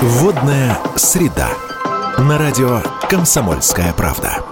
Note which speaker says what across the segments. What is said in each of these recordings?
Speaker 1: Водная среда. На радио «Комсомольская правда».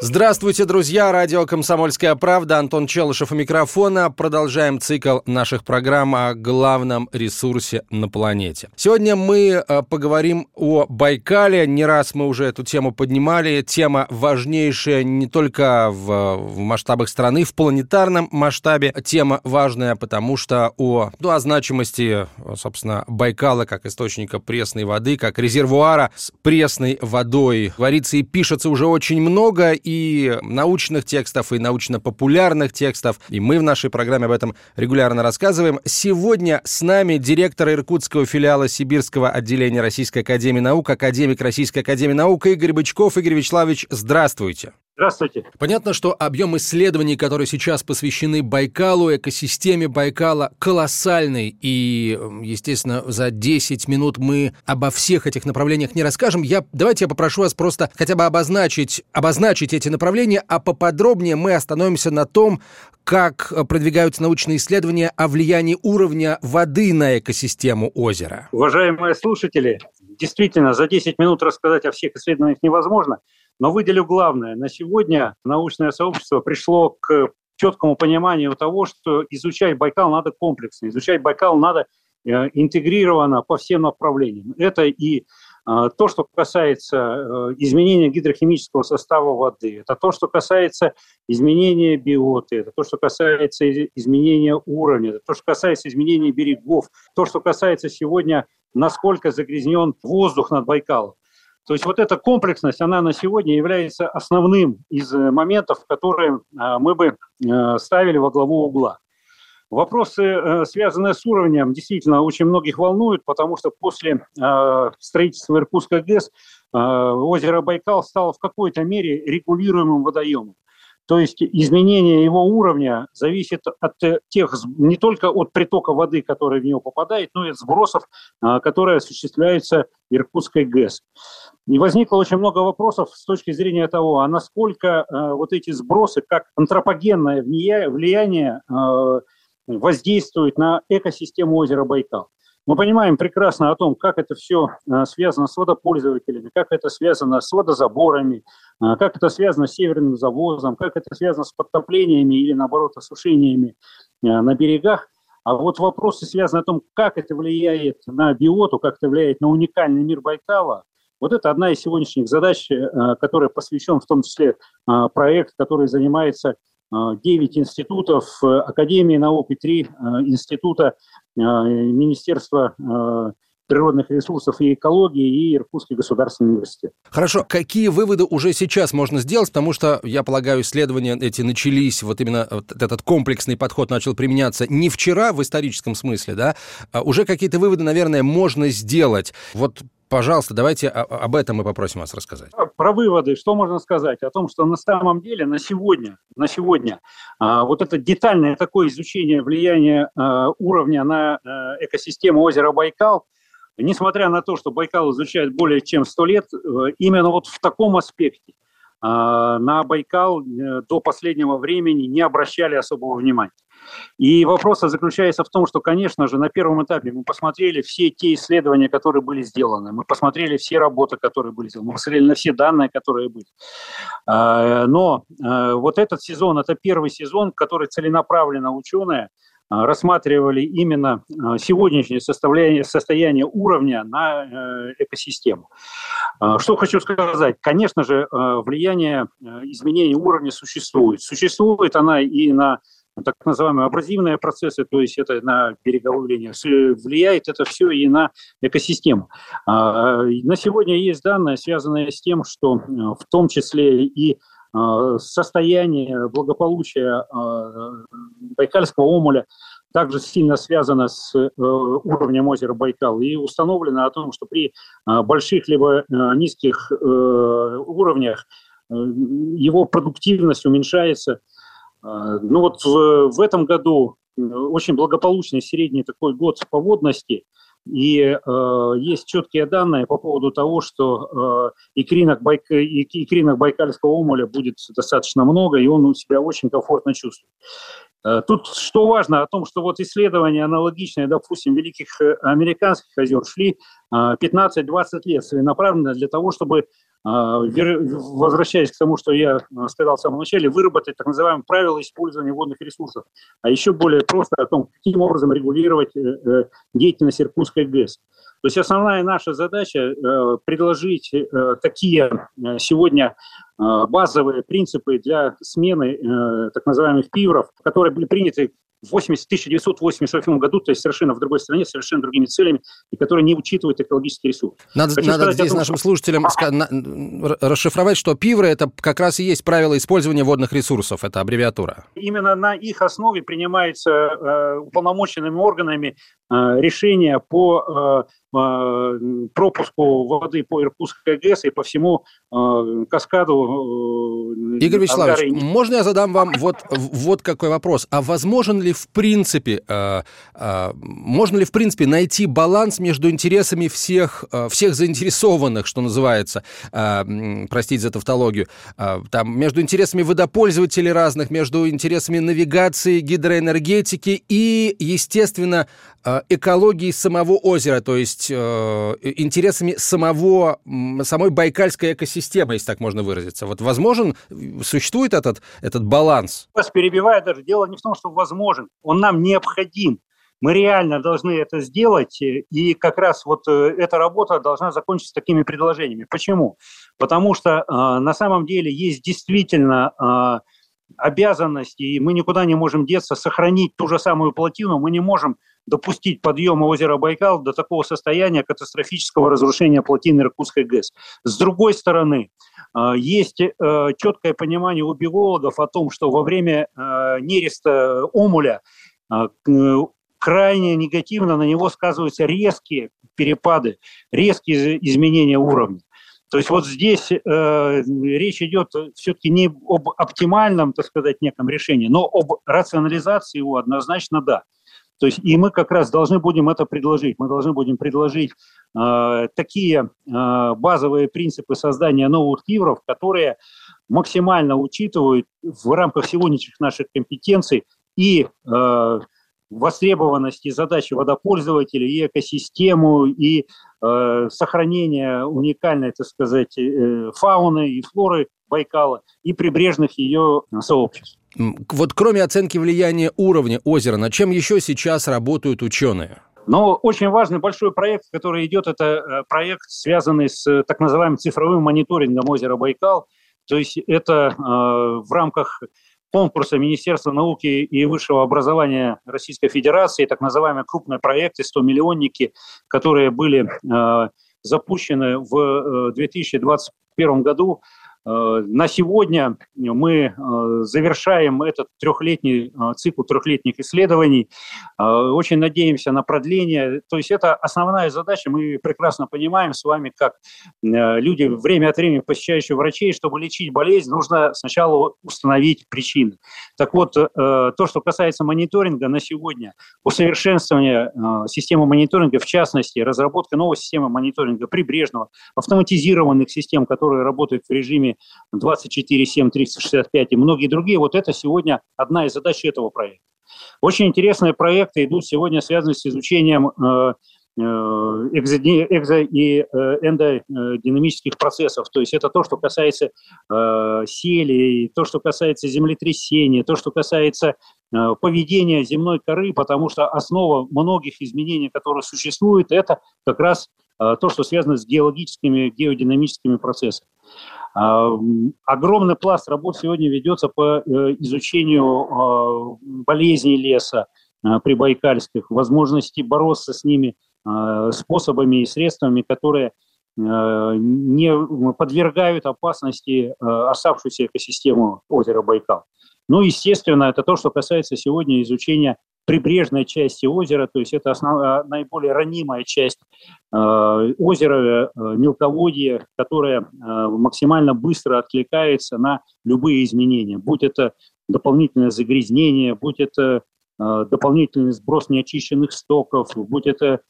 Speaker 2: Здравствуйте, друзья! Радио «Комсомольская правда». Антон Челышев у микрофона. Продолжаем цикл наших программ о главном ресурсе на планете. Сегодня мы э, поговорим о Байкале. Не раз мы уже эту тему поднимали. Тема важнейшая не только в, в масштабах страны, в планетарном масштабе. Тема важная, потому что о, ну, о значимости, собственно, Байкала как источника пресной воды, как резервуара с пресной водой говорится и пишется уже очень много, и научных текстов, и научно-популярных текстов. И мы в нашей программе об этом регулярно рассказываем. Сегодня с нами директор иркутского филиала Сибирского отделения Российской Академии Наук, академик Российской Академии Наук Игорь Бычков. Игорь Вячеславович, здравствуйте.
Speaker 3: Здравствуйте.
Speaker 2: Понятно, что объем исследований, которые сейчас посвящены Байкалу, экосистеме Байкала, колоссальный. И, естественно, за 10 минут мы обо всех этих направлениях не расскажем. Я, давайте я попрошу вас просто хотя бы обозначить, обозначить эти направления, а поподробнее мы остановимся на том, как продвигаются научные исследования о влиянии уровня воды на экосистему озера.
Speaker 3: Уважаемые слушатели, действительно, за 10 минут рассказать о всех исследованиях невозможно. Но выделю главное. На сегодня научное сообщество пришло к четкому пониманию того, что изучать Байкал надо комплексно, изучать Байкал надо э, интегрированно по всем направлениям. Это и э, то, что касается э, изменения гидрохимического состава воды, это то, что касается изменения биоты, это то, что касается изменения уровня, это то, что касается изменения берегов, то, что касается сегодня, насколько загрязнен воздух над Байкалом. То есть вот эта комплексность, она на сегодня является основным из э, моментов, которые э, мы бы э, ставили во главу угла. Вопросы, связанные с уровнем, действительно очень многих волнуют, потому что после строительства Иркутской ГЭС озеро Байкал стало в какой-то мере регулируемым водоемом. То есть изменение его уровня зависит от э, тех, не только от притока воды, который в него попадает, но и от сбросов, а, которые осуществляются Иркутской ГЭС. И возникло очень много вопросов с точки зрения того, а насколько э, вот эти сбросы, как антропогенное влияние, э, воздействуют на экосистему озера Байкал. Мы понимаем прекрасно о том, как это все э, связано с водопользователями, как это связано с водозаборами, э, как это связано с северным завозом, как это связано с подтоплениями или, наоборот, осушениями э, на берегах. А вот вопросы связаны о том, как это влияет на биоту, как это влияет на уникальный мир Байкала, вот это одна из сегодняшних задач, которая посвящен в том числе проект, который занимается 9 институтов Академии наук и 3 института Э, Министерства э, природных ресурсов и экологии и Иркутский государственный университет.
Speaker 2: Хорошо, какие выводы уже сейчас можно сделать, потому что, я полагаю, исследования эти начались, вот именно вот этот комплексный подход начал применяться не вчера в историческом смысле, да, а уже какие-то выводы, наверное, можно сделать. Вот Пожалуйста, давайте об этом мы попросим вас рассказать.
Speaker 3: Про выводы, что можно сказать? О том, что на самом деле на сегодня, на сегодня а, вот это детальное такое изучение влияния а, уровня на а, экосистему озера Байкал, несмотря на то, что Байкал изучает более чем 100 лет, э, именно вот в таком аспекте на Байкал э, до последнего времени не обращали особого внимания. И вопрос заключается в том, что, конечно же, на первом этапе мы посмотрели все те исследования, которые были сделаны, мы посмотрели все работы, которые были сделаны, мы посмотрели на все данные, которые были. А, но а, вот этот сезон, это первый сезон, который целенаправленно ученые а, рассматривали именно сегодняшнее состояние, состояние уровня на э, экосистему. Что хочу сказать. Конечно же, влияние э, изменения уровня существует. Существует она и на так называемые абразивные процессы, то есть это на береговую линию, влияет это все и на экосистему. На сегодня есть данные, связанные с тем, что э, в том числе и состояние благополучия а, Байкальского омуля также сильно связано с э, уровнем озера Байкал. И установлено о том, что при больших либо э, низких уровнях его продуктивность уменьшается – ну вот в этом году очень благополучный средний такой год по водности, и э, есть четкие данные по поводу того, что э, икринок, Байк, икринок Байкальского омоля будет достаточно много, и он у себя очень комфортно чувствует. Э, тут что важно о том, что вот исследования аналогичные, допустим, великих э, американских озер шли 15-20 лет целенаправленно для того, чтобы возвращаясь к тому, что я сказал в самом начале, выработать так называемые правила использования водных ресурсов, а еще более просто о том, каким образом регулировать э, э, деятельность Иркутской ГЭС. То есть основная наша задача э, предложить такие сегодня базовые принципы для смены так называемых пивров, которые были приняты в 80, 1988 году, то есть совершенно в другой стране, совершенно другими целями, и которые не учитывают экологический ресурс.
Speaker 2: Надо, надо здесь том, нашим что... слушателям расшифровать, что ПИВРы – это как раз и есть правила использования водных ресурсов, это аббревиатура.
Speaker 3: Именно на их основе принимается э, уполномоченными органами э, решение по Э, пропуску воды по Иркутской ГЭС и по всему э, каскаду.
Speaker 2: Э, Игорь Вячеславович, Ангары... можно я задам вам вот, вот какой вопрос? А возможен ли в принципе, можно ли в принципе найти баланс между интересами всех, всех заинтересованных, что называется, простите за тавтологию, там, между интересами водопользователей разных, между интересами навигации, гидроэнергетики и, естественно, экологии самого озера, то есть есть э, интересами самого, самой байкальской экосистемы, если так можно выразиться. Вот возможен, существует этот, этот баланс?
Speaker 3: Вас перебиваю даже. Дело не в том, что возможен. Он нам необходим. Мы реально должны это сделать, и как раз вот э, эта работа должна закончиться такими предложениями. Почему? Потому что э, на самом деле есть действительно э, обязанность, и мы никуда не можем деться, сохранить ту же самую плотину. Мы не можем допустить подъема озера Байкал до такого состояния катастрофического разрушения плотины Иркутской ГЭС. С другой стороны, э, есть э, четкое понимание у биологов о том, что во время э, нереста омуля крайне негативно на него сказываются резкие перепады, резкие изменения уровня. То есть вот здесь э, речь идет все-таки не об оптимальном, так сказать, неком решении, но об рационализации его однозначно да. То есть и мы как раз должны будем это предложить. Мы должны будем предложить э, такие э, базовые принципы создания новых кивров, которые максимально учитывают в рамках сегодняшних наших компетенций и э, востребованности задачи водопользователей, и экосистему, и э, сохранение уникальной, так сказать, э, фауны и флоры Байкала, и прибрежных ее сообществ.
Speaker 2: Вот кроме оценки влияния уровня озера, над чем еще сейчас работают ученые?
Speaker 3: Но очень важный большой проект, который идет, это э, проект, связанный с э, так называемым цифровым мониторингом озера Байкал. То есть это э, в рамках конкурса Министерства науки и высшего образования Российской Федерации, так называемые крупные проекты, 100-миллионники, которые были э, запущены в 2021 году Э, на сегодня мы э, завершаем этот трехлетний э, цикл трехлетних исследований. Очень надеемся на продление. То есть это основная задача. Мы прекрасно понимаем с вами, как люди время от времени посещающие врачей, чтобы лечить болезнь, нужно сначала установить причины. Так вот, то, что касается мониторинга на сегодня, усовершенствование системы мониторинга, в частности, разработка новой системы мониторинга прибрежного, автоматизированных систем, которые работают в режиме 24, 7, 365 и многие другие, вот это сегодня одна из задач этого проекта. Очень интересные проекты идут сегодня, связанные с изучением э, э, экзо- и э, эндодинамических процессов. То есть это то, что касается э, сели, то, что касается землетрясения, то, что касается поведения земной коры, потому что основа многих изменений, которые существуют, это как раз то, что связано с геологическими, геодинамическими процессами. А, огромный пласт работ сегодня ведется по э, изучению а, болезней леса прибайкальских, возможности бороться с ними способами и средствами, которые не подвергают опасности оставшуюся экосистему озера Байкал. Ну, естественно, это то, что касается сегодня изучения прибрежной части озера, то есть это основ, а, наиболее ранимая часть э, озера, э, мелководья, которая э, максимально быстро откликается на любые изменения, будь это дополнительное загрязнение, будь это дополнительный сброс неочищенных стоков, будь это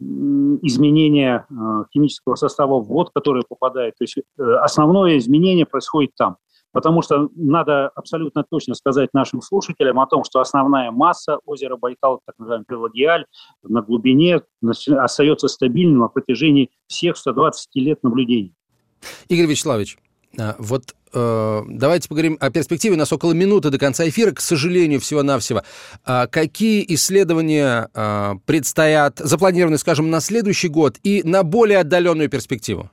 Speaker 3: изменение химического состава вод, которые попадают. То есть э, основное изменение происходит там. Потому что надо абсолютно точно сказать нашим слушателям о том, что основная масса озера Байкал, так называемый пелагиаль, на глубине остается стабильным на протяжении всех 120 лет наблюдений.
Speaker 2: Игорь Вячеславович, а, вот э, давайте поговорим о перспективе. У нас около минуты до конца эфира, к сожалению, всего-навсего. А какие исследования а, предстоят, запланированы, скажем, на следующий год и на более отдаленную перспективу?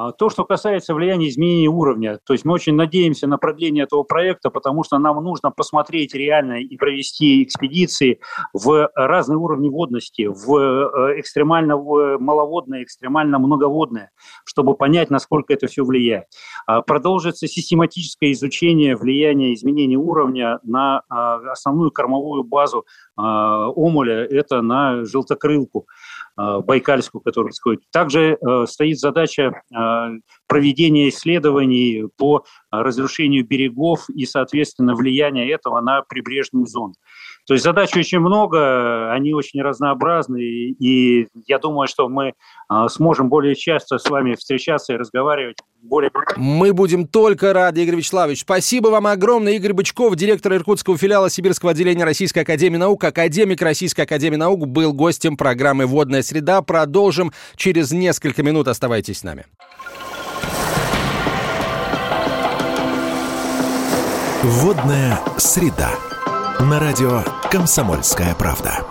Speaker 3: А то, что касается влияния изменения уровня, то есть мы очень надеемся на продление этого проекта, потому что нам нужно посмотреть реально и провести экспедиции в разные уровни водности, в э, экстремально маловодное, экстремально многоводное, чтобы понять, насколько это все влияет. А продолжится систематическое изучение влияния изменения уровня на а, основную кормовую базу омуля, это на желтокрылку. Э, байкальскую, которая происходит. Также э, стоит задача э, проведения исследований по разрушению берегов и, соответственно, влияния этого на прибрежную зону. То есть задач очень много, они очень разнообразны, и я думаю, что мы сможем более часто с вами встречаться и разговаривать более...
Speaker 2: Мы будем только рады, Игорь Вячеславович. Спасибо вам огромное. Игорь Бычков, директор Иркутского филиала Сибирского отделения Российской Академии Наук, академик Российской Академии Наук, был гостем программы «Водная среда». Продолжим через несколько минут. Оставайтесь с нами.
Speaker 1: Водная среда. На радио «Комсомольская правда».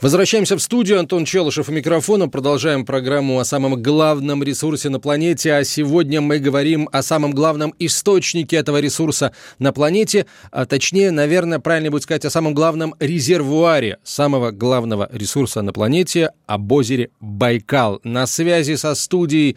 Speaker 2: Возвращаемся в студию. Антон Челышев у микрофона. Продолжаем программу о самом главном ресурсе на планете. А сегодня мы говорим о самом главном источнике этого ресурса на планете. А точнее, наверное, правильно будет сказать о самом главном резервуаре самого главного ресурса на планете, об озере Байкал. На связи со студией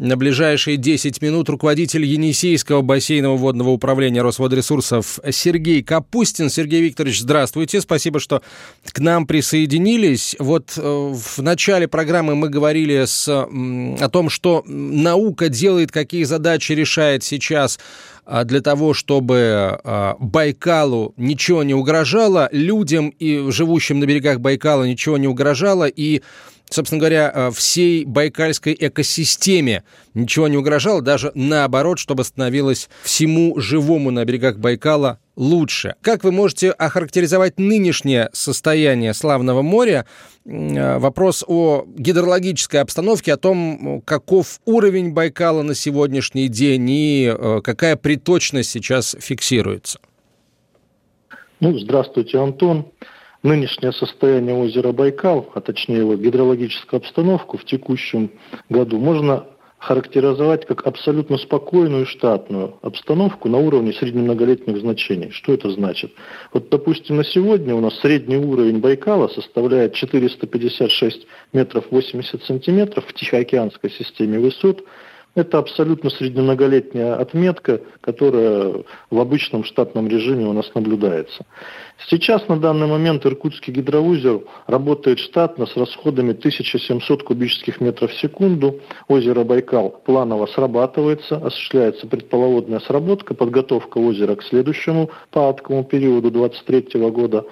Speaker 2: на ближайшие 10 минут руководитель Енисейского бассейного водного управления Росводресурсов Сергей Капустин. Сергей Викторович, здравствуйте. Спасибо, что к нам присоединились. Вот э, в начале программы мы говорили с, о том, что наука делает, какие задачи решает сейчас а, для того, чтобы а, Байкалу ничего не угрожало, людям и живущим на берегах Байкала ничего не угрожало, и собственно говоря, э, всей байкальской экосистеме ничего не угрожало, даже наоборот, чтобы становилось всему живому на берегах Байкала лучше. Как вы можете охарактеризовать нынешнее состояние славного моря? Э, вопрос о гидрологической обстановке, о том, каков уровень Байкала на сегодняшний день и э, какая приточность сейчас фиксируется.
Speaker 4: Ну, здравствуйте, Антон нынешнее состояние озера Байкал, а точнее его гидрологическую обстановку в текущем году можно характеризовать как абсолютно спокойную штатную обстановку на уровне среднемноголетних значений. Что это значит? Вот, допустим, на сегодня у нас средний уровень Байкала составляет 456 метров 80 сантиметров в Тихоокеанской системе высот, это абсолютно среднемноголетняя отметка, которая в обычном штатном режиме у нас наблюдается. Сейчас на данный момент Иркутский гидроузел работает штатно с расходами 1700 кубических метров в секунду. Озеро Байкал планово срабатывается, осуществляется предполоводная сработка, подготовка озера к следующему паводковому периоду 2023 года.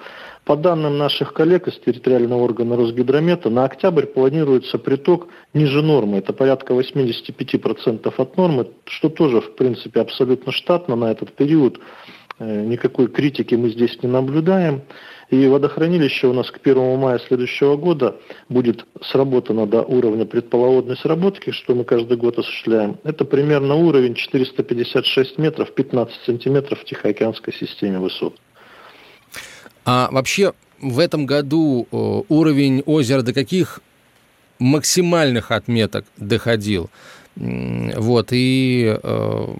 Speaker 4: По данным наших коллег из территориального органа Росгидромета, на октябрь планируется приток ниже нормы. Это порядка 85% от нормы, что тоже, в принципе, абсолютно штатно на этот период. Э, никакой критики мы здесь не наблюдаем. И водохранилище у нас к 1 мая следующего года будет сработано до уровня предполоводной сработки, что мы каждый год осуществляем. Это примерно уровень 456 метров, 15 сантиметров в Тихоокеанской системе высот.
Speaker 2: А вообще в этом году э, уровень озера до каких максимальных отметок доходил? Вот, и э,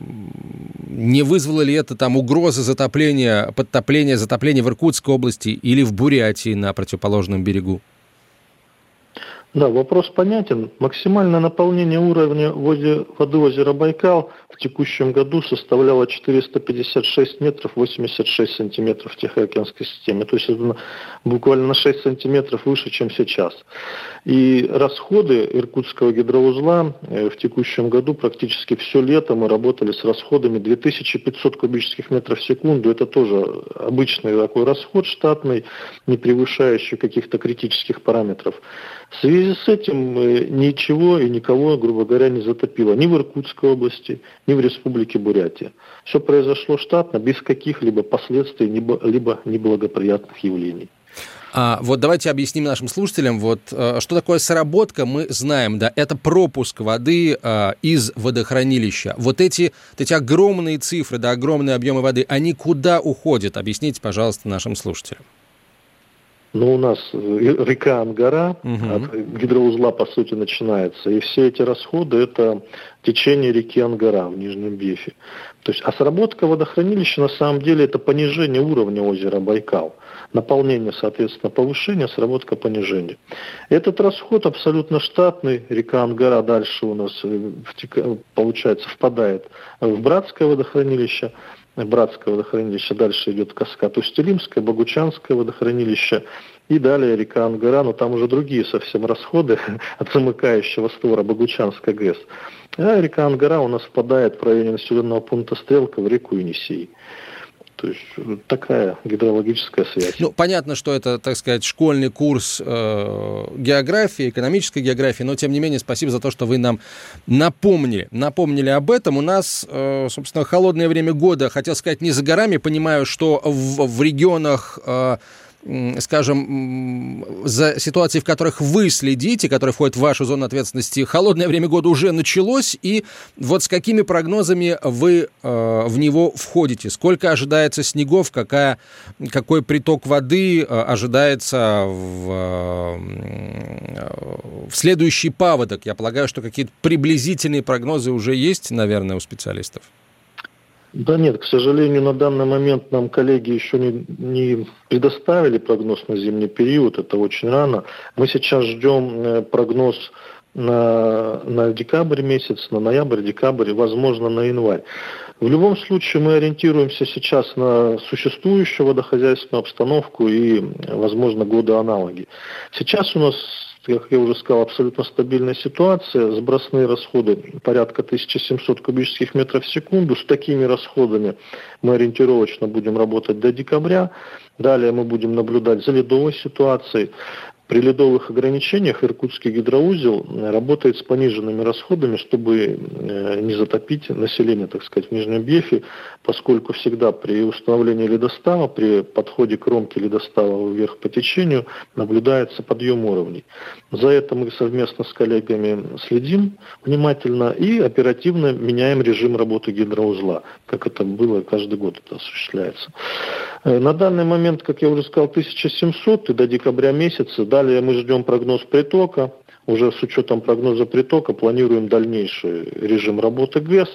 Speaker 2: не вызвало ли это там угрозы затопления, подтопления, затопления в Иркутской области или в Бурятии на противоположном берегу?
Speaker 4: Да, вопрос понятен. Максимальное наполнение уровня воды озера Байкал в текущем году составляло 456 метров 86 сантиметров в Тихоокеанской системе. То есть это буквально на 6 сантиметров выше, чем сейчас. И расходы Иркутского гидроузла э, в текущем году практически все лето мы работали с расходами 2500 кубических метров в секунду. Это тоже обычный такой расход штатный, не превышающий каких-то критических параметров. В связи связи с этим э, ничего и никого, грубо говоря, не затопило ни в Иркутской области, ни в Республике Бурятия. Все произошло штатно, без каких-либо последствий, либо неблагоприятных явлений.
Speaker 2: А, вот давайте объясним нашим слушателям, вот э, что такое сработка, мы знаем, да, это пропуск воды а, из водохранилища. Вот эти, вот эти огромные цифры, да, огромные объемы воды, они куда уходят? Объясните, пожалуйста, нашим слушателям.
Speaker 4: Ну, у нас э, река Ангара угу. от гидроузла, по сути, начинается. И все эти расходы – это течение реки Ангара в Нижнем Бефе. То есть, а сработка водохранилища, на самом деле, это понижение уровня озера Байкал наполнение, соответственно, повышение, сработка понижение. Этот расход абсолютно штатный. Река Ангара дальше у нас, э, получается, впадает в Братское водохранилище. Братское водохранилище, дальше идет каскад Устилимское, Богучанское водохранилище, и далее река Ангара, но там уже другие совсем расходы от замыкающего створа Богучанской ГЭС. А река Ангара у нас впадает в районе населенного пункта Стрелка в реку Енисей. То есть такая гидрологическая связь.
Speaker 2: Ну, понятно, что это, так сказать, школьный курс э, географии, экономической географии, но, тем не менее, спасибо за то, что вы нам напомнили. Напомнили об этом. У нас, э, собственно, холодное время года, хотел сказать, не за горами. Понимаю, что в, в регионах... Э, скажем, за ситуации, в которых вы следите, которые входят в вашу зону ответственности, холодное время года уже началось, и вот с какими прогнозами вы э, в него входите? Сколько ожидается снегов, какая, какой приток воды э, ожидается в, э, в следующий паводок? Я полагаю, что какие-то приблизительные прогнозы уже есть, наверное, у специалистов.
Speaker 4: Да нет, к сожалению, на данный момент нам коллеги еще не, не предоставили прогноз на зимний период, это очень рано. Мы сейчас ждем э, прогноз на, на декабрь месяц, на ноябрь, декабрь, возможно, на январь. В любом случае мы ориентируемся сейчас на существующую водохозяйственную обстановку и, возможно, годы аналоги. Сейчас у нас как я уже сказал, абсолютно стабильная ситуация. Сбросные расходы порядка 1700 кубических метров в секунду. С такими расходами мы ориентировочно будем работать до декабря. Далее мы будем наблюдать за ледовой ситуацией. При ледовых ограничениях Иркутский гидроузел работает с пониженными расходами, чтобы э, не затопить население, так сказать, в Нижнем Бефе, поскольку всегда при установлении ледостава, при подходе кромки ледостава вверх по течению наблюдается подъем уровней. За это мы совместно с коллегами следим внимательно и оперативно меняем режим работы гидроузла, как это было каждый год это осуществляется. Э, на данный момент, как я уже сказал, 1700 и до декабря месяца, да, Далее мы ждем прогноз притока. Уже с учетом прогноза притока планируем дальнейший режим работы ГЭС.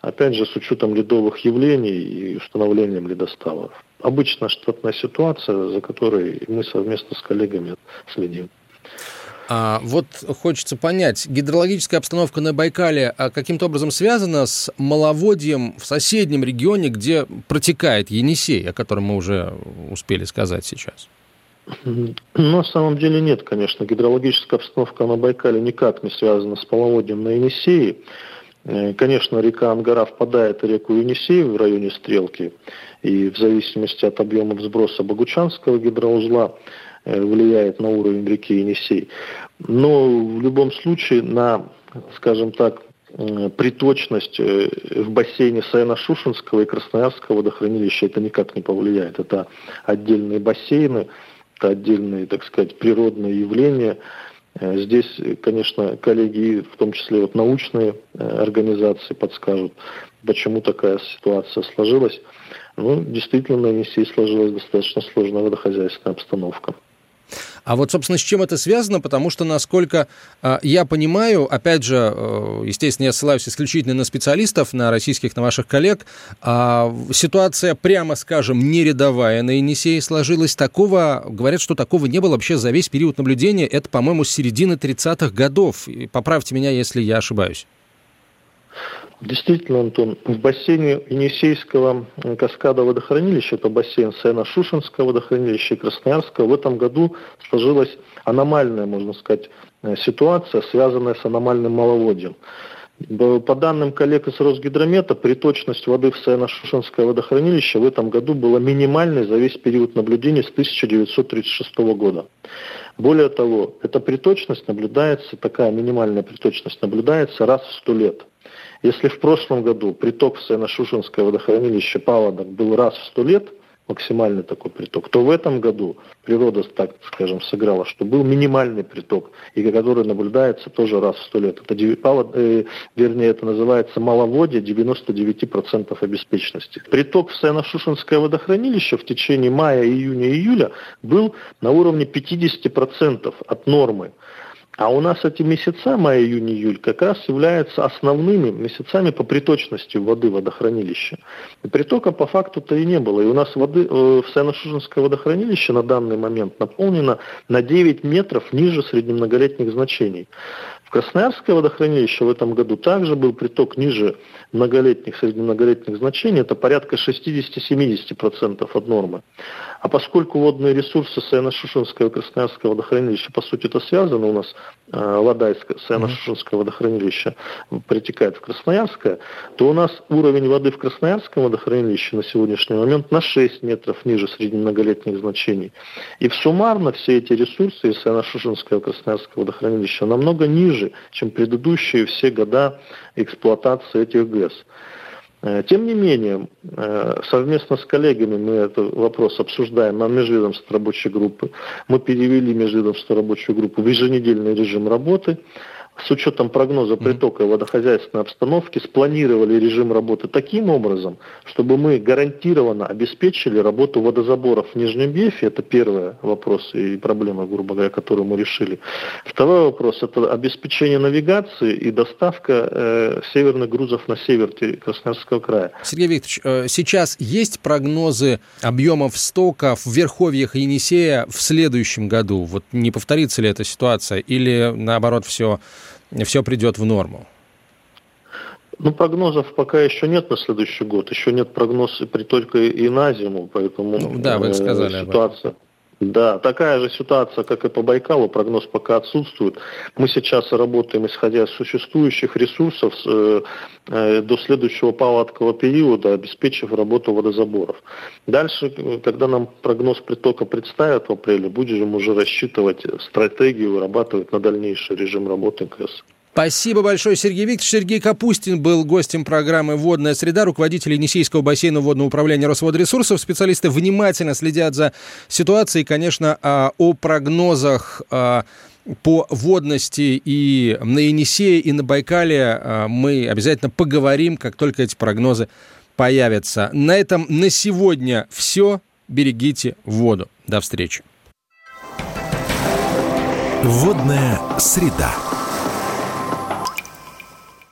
Speaker 4: Опять же, с учетом ледовых явлений и установлением ледоставов. Обычная штатная ситуация, за которой мы совместно с коллегами следим.
Speaker 2: А, вот хочется понять, гидрологическая обстановка на Байкале а каким-то образом связана с маловодьем в соседнем регионе, где протекает Енисей, о котором мы уже успели сказать сейчас?
Speaker 4: На самом деле нет, конечно. Гидрологическая обстановка на Байкале никак не связана с половодьем на Енисее. Э, конечно, река Ангара впадает в реку Енисей в районе Стрелки, и в зависимости от объема взброса Богучанского гидроузла э, влияет на уровень реки Енисей. Но в любом случае на, скажем так, э, приточность в бассейне Сайно-Шушенского и Красноярского водохранилища это никак не повлияет. Это отдельные бассейны, это отдельные, так сказать, природные явления. Э, здесь, конечно, коллеги, в том числе вот научные э, организации, подскажут, почему такая ситуация сложилась. Ну, действительно, на Енисей сложилась достаточно сложная водохозяйственная обстановка.
Speaker 2: А вот, собственно, с чем это связано? Потому что, насколько э, я понимаю, опять же, э, естественно, я ссылаюсь исключительно на специалистов, на российских, на ваших коллег, э, ситуация, прямо скажем, не рядовая на Енисее сложилась. Такого, говорят, что такого не было вообще за весь период наблюдения. Это, по-моему, с середины 30-х годов. И поправьте меня, если я ошибаюсь.
Speaker 4: Действительно, Антон, в бассейне Енисейского каскада водохранилища, это бассейн Сена-Шушенского водохранилища и Красноярского, в этом году сложилась аномальная, можно сказать, э, ситуация, связанная с аномальным маловодьем. По данным коллег из Росгидромета, приточность воды в Саяно-Шушенское водохранилище в этом году была минимальной за весь период наблюдения с 1936 года. Более того, эта приточность наблюдается, такая минимальная приточность наблюдается раз в 100 лет. Если в прошлом году приток в Саяно-Шушенское водохранилище Паводок был раз в 100 лет, максимальный такой приток, то в этом году природа, так скажем, сыграла, что был минимальный приток, и который наблюдается тоже раз в сто лет. Это, э, вернее, это называется маловодье 99% обеспеченности. Приток в Саяно-Шушенское водохранилище в течение мая, июня июля был на уровне 50% от нормы. А у нас эти месяца, май, июнь, июль, как раз являются основными месяцами по приточности воды водохранилища. И притока по факту-то и не было. И у нас воды э, в Саяно-Шушенское водохранилище на данный момент наполнено на 9 метров ниже среднемноголетних значений. В Красноярское водохранилище в этом году также был приток ниже многолетних, среднемноголетних значений, это порядка 60-70% от нормы. А поскольку водные ресурсы Саяно-Шушенского и Красноярского водохранилища, по сути, это связано, у нас э, вода из Саяно-Шушенского водохранилища притекает в Красноярское, то у нас уровень воды в Красноярском водохранилище на сегодняшний момент на 6 метров ниже среднемноголетних значений. И в суммарно все эти ресурсы из Саяно-Шушенского и Красноярского водохранилища намного ниже, чем предыдущие все года эксплуатации этих ГЭС. Э, тем не менее, э, совместно с коллегами мы этот вопрос обсуждаем на межведомственной рабочей группы. Мы перевели межведомственную рабочую группу в еженедельный режим работы с учетом прогноза притока водохозяйственной обстановки спланировали режим работы таким образом, чтобы мы гарантированно обеспечили работу водозаборов в Нижнем Бефе. Это первый вопрос и проблема, грубо говоря, которую мы решили. Второй вопрос – это обеспечение навигации и доставка э, северных грузов на север Красноярского края.
Speaker 2: Сергей Викторович, э, сейчас есть прогнозы объемов стоков в верховьях Енисея в следующем году? Вот не повторится ли эта ситуация или наоборот все все придет в норму?
Speaker 4: Ну, прогнозов пока еще нет на следующий год. Еще нет прогноза при только и на зиму, поэтому
Speaker 2: ну, да, вы сказали
Speaker 4: ситуация. Да, такая же ситуация, как и по Байкалу, прогноз пока отсутствует. Мы сейчас работаем, исходя из существующих ресурсов, э, э, до следующего паводкового периода, обеспечив работу водозаборов. Дальше, когда нам прогноз притока представят в апреле, будем уже рассчитывать стратегию, вырабатывать на дальнейший режим работы КС.
Speaker 2: Спасибо большое, Сергей Викторович. Сергей Капустин был гостем программы «Водная среда», руководитель Енисейского бассейна водного управления Росводресурсов. Специалисты внимательно следят за ситуацией. Конечно, а, о прогнозах а, по водности и на Енисее, и на Байкале а, мы обязательно поговорим, как только эти прогнозы появятся. На этом на сегодня все. Берегите воду. До встречи.
Speaker 1: Водная среда.